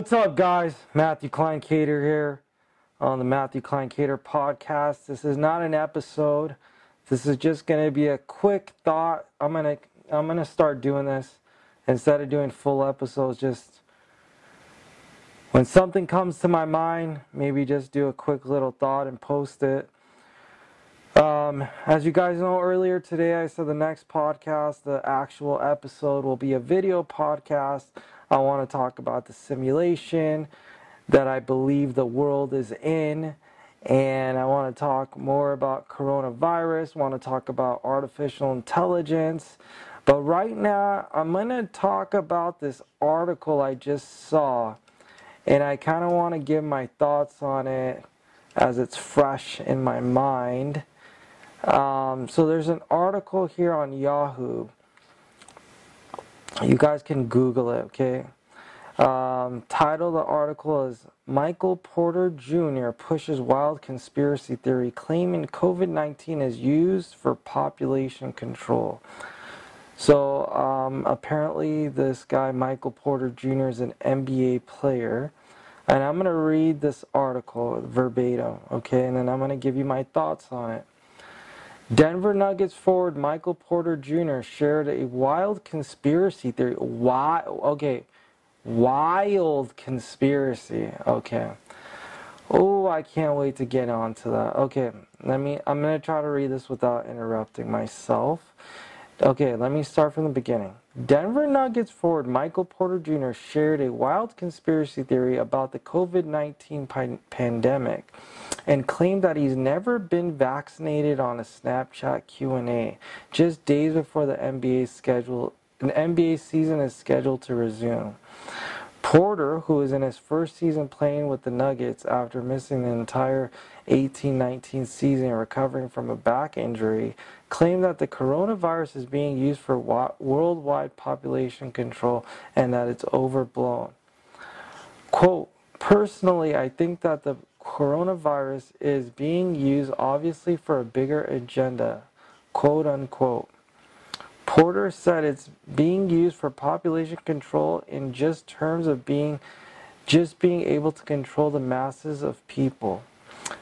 What's up, guys? Matthew Klein Cater here on the Matthew Klein Cater podcast. This is not an episode. This is just going to be a quick thought. I'm to I'm to start doing this instead of doing full episodes just when something comes to my mind, maybe just do a quick little thought and post it. Um, as you guys know, earlier today I said the next podcast, the actual episode, will be a video podcast. I want to talk about the simulation that I believe the world is in. And I want to talk more about coronavirus, want to talk about artificial intelligence. But right now, I'm going to talk about this article I just saw. And I kind of want to give my thoughts on it as it's fresh in my mind. Um, so there's an article here on Yahoo. You guys can Google it, okay? Um, title of the article is Michael Porter Jr. pushes wild conspiracy theory claiming COVID 19 is used for population control. So um, apparently, this guy, Michael Porter Jr., is an NBA player. And I'm going to read this article verbatim, okay? And then I'm going to give you my thoughts on it. Denver Nuggets forward Michael Porter Jr. shared a wild conspiracy theory. Why? Okay, wild conspiracy. Okay. Oh, I can't wait to get on to that. Okay, let me. I'm gonna try to read this without interrupting myself. Okay, let me start from the beginning. Denver Nuggets forward Michael Porter Jr. shared a wild conspiracy theory about the COVID 19 pandemic and claimed that he's never been vaccinated on a Snapchat Q&A just days before the NBA schedule an NBA season is scheduled to resume. Porter, who is in his first season playing with the Nuggets after missing the entire 18-19 season and recovering from a back injury, claimed that the coronavirus is being used for worldwide population control and that it's overblown. Quote, personally, I think that the coronavirus is being used obviously for a bigger agenda, quote unquote. Porter said it's being used for population control in just terms of being just being able to control the masses of people.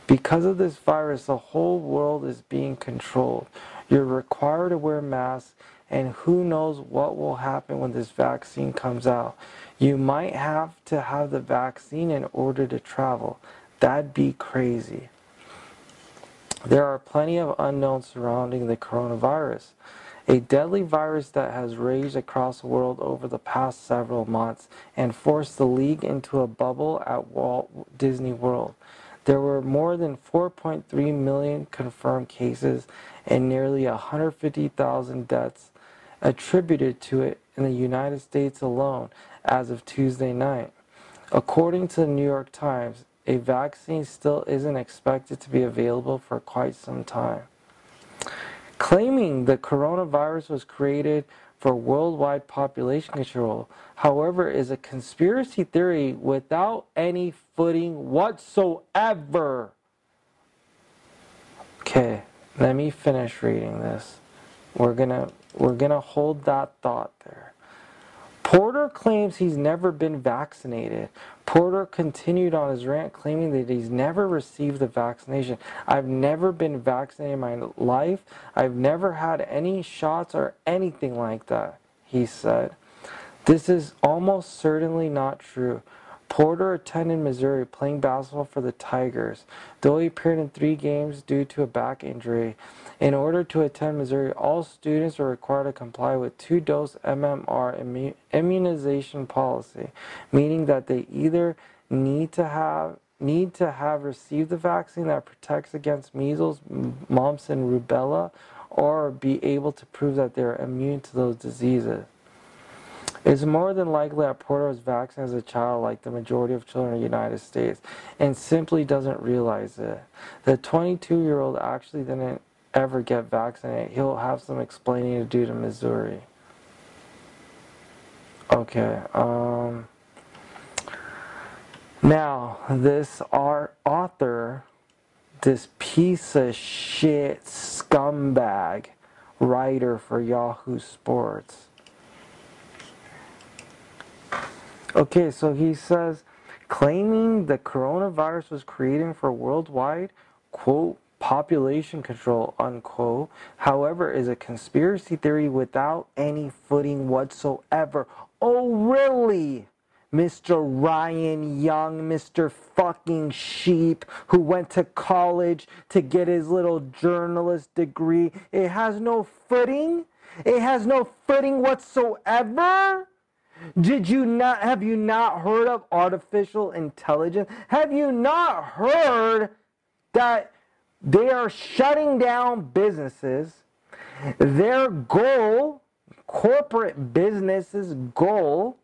Because of this virus, the whole world is being controlled. You're required to wear masks, and who knows what will happen when this vaccine comes out. You might have to have the vaccine in order to travel. That'd be crazy. There are plenty of unknowns surrounding the coronavirus a deadly virus that has raged across the world over the past several months and forced the league into a bubble at Walt Disney World. There were more than 4.3 million confirmed cases and nearly 150,000 deaths attributed to it in the United States alone as of Tuesday night. According to the New York Times, a vaccine still isn't expected to be available for quite some time claiming the coronavirus was created for worldwide population control, however, is a conspiracy theory without any footing whatsoever. Okay, let me finish reading this. We're gonna we're gonna hold that thought there. Porter claims he's never been vaccinated. Porter continued on his rant claiming that he's never received the vaccination. I've never been vaccinated in my life. I've never had any shots or anything like that, he said. This is almost certainly not true. Porter attended Missouri playing basketball for the Tigers. Though he appeared in three games due to a back injury, in order to attend Missouri, all students are required to comply with two dose MMR immunization policy, meaning that they either need to have need to have received the vaccine that protects against measles, mumps, and rubella, or be able to prove that they're immune to those diseases. It's more than likely that Porter was vaccinated as a child, like the majority of children in the United States, and simply doesn't realize it. The 22 year old actually didn't ever get vaccinated. He'll have some explaining to do to Missouri. Okay. Um, now, this author, this piece of shit scumbag writer for Yahoo Sports Okay, so he says claiming the coronavirus was created for worldwide, quote, population control, unquote, however, is a conspiracy theory without any footing whatsoever. Oh, really? Mr. Ryan Young, Mr. fucking sheep who went to college to get his little journalist degree. It has no footing. It has no footing whatsoever. Did you not have you not heard of artificial intelligence? Have you not heard that they are shutting down businesses? Their goal, corporate businesses' goal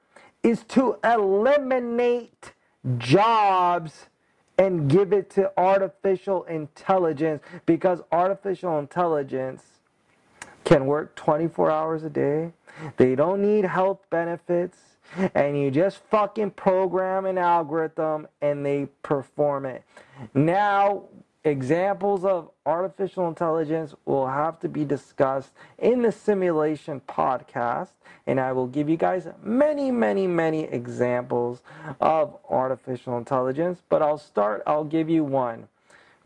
is to eliminate jobs and give it to artificial intelligence because artificial intelligence can work 24 hours a day. They don't need health benefits. And you just fucking program an algorithm and they perform it. Now, examples of artificial intelligence will have to be discussed in the simulation podcast and i will give you guys many many many examples of artificial intelligence but i'll start i'll give you one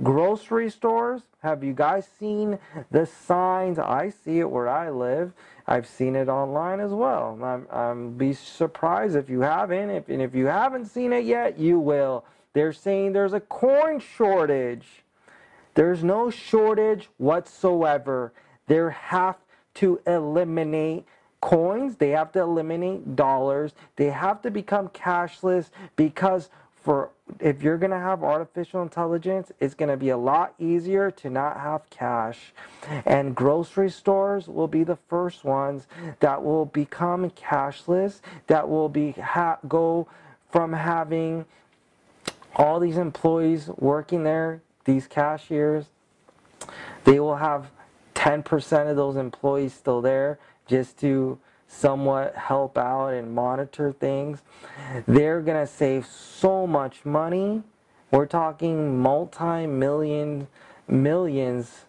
grocery stores? Have you guys seen the signs? I see it where i live. I've seen it online as well. I'm, I'm be surprised if you haven't. If, and if you haven't seen it yet you will. They're saying there's a corn shortage. There's no shortage whatsoever. They have to eliminate coins, they have to eliminate dollars, they have to become cashless because for if you're going to have artificial intelligence, it's going to be a lot easier to not have cash. And grocery stores will be the first ones that will become cashless, that will be ha- go from having all these employees working there these cashiers, they will have 10% of those employees still there just to somewhat help out and monitor things. They're going to save so much money. We're talking multi million millions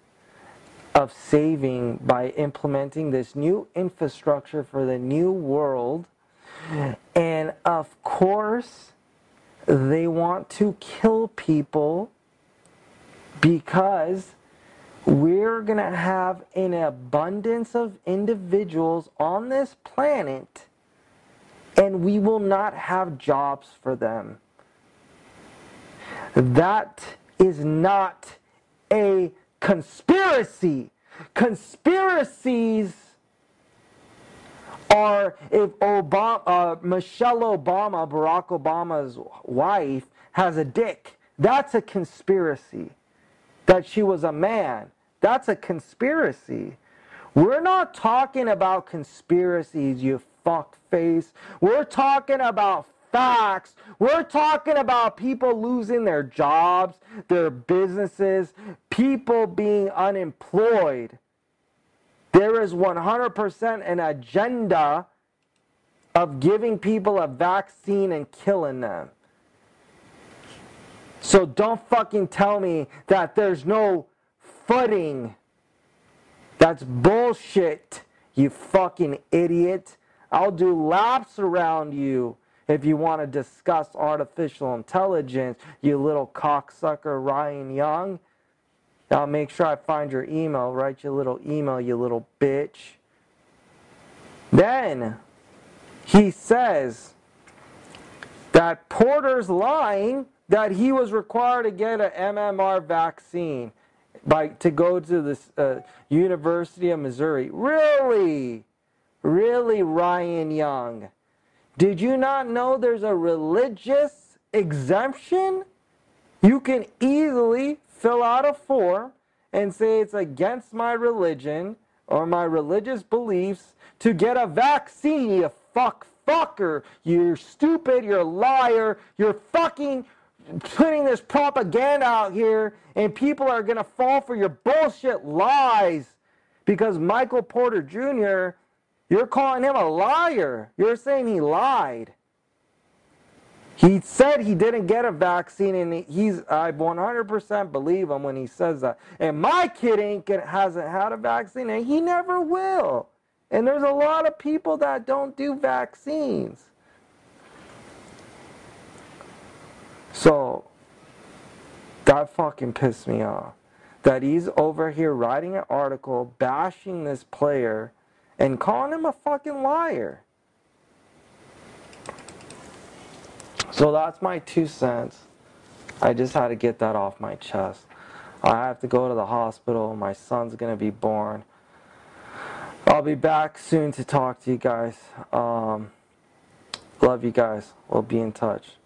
of saving by implementing this new infrastructure for the new world. And of course, they want to kill people because we're going to have an abundance of individuals on this planet and we will not have jobs for them. That is not a conspiracy. Conspiracies are if Obama, uh, Michelle Obama, Barack Obama's wife, has a dick. That's a conspiracy that she was a man. That's a conspiracy. We're not talking about conspiracies, you fuck face. We're talking about facts. We're talking about people losing their jobs, their businesses, people being unemployed. There is 100% an agenda of giving people a vaccine and killing them. So don't fucking tell me that there's no footing. That's bullshit, you fucking idiot. I'll do laps around you if you want to discuss artificial intelligence, you little cocksucker Ryan Young. I'll make sure I find your email, write your little email, you little bitch. Then he says that Porter's lying that he was required to get an MMR vaccine by to go to the uh, University of Missouri. Really? Really, Ryan Young? Did you not know there's a religious exemption? You can easily fill out a form and say it's against my religion or my religious beliefs to get a vaccine, you fuck fucker. You're stupid, you're a liar, you're fucking putting this propaganda out here and people are going to fall for your bullshit lies because Michael Porter Jr., you're calling him a liar. You're saying he lied. He said he didn't get a vaccine, and he's I 100% believe him when he says that. And my kid ain't get, hasn't had a vaccine, and he never will. And there's a lot of people that don't do vaccines. So that fucking pissed me off. That he's over here writing an article bashing this player and calling him a fucking liar. So that's my two cents. I just had to get that off my chest. I have to go to the hospital. My son's going to be born. I'll be back soon to talk to you guys. Um, love you guys. We'll be in touch.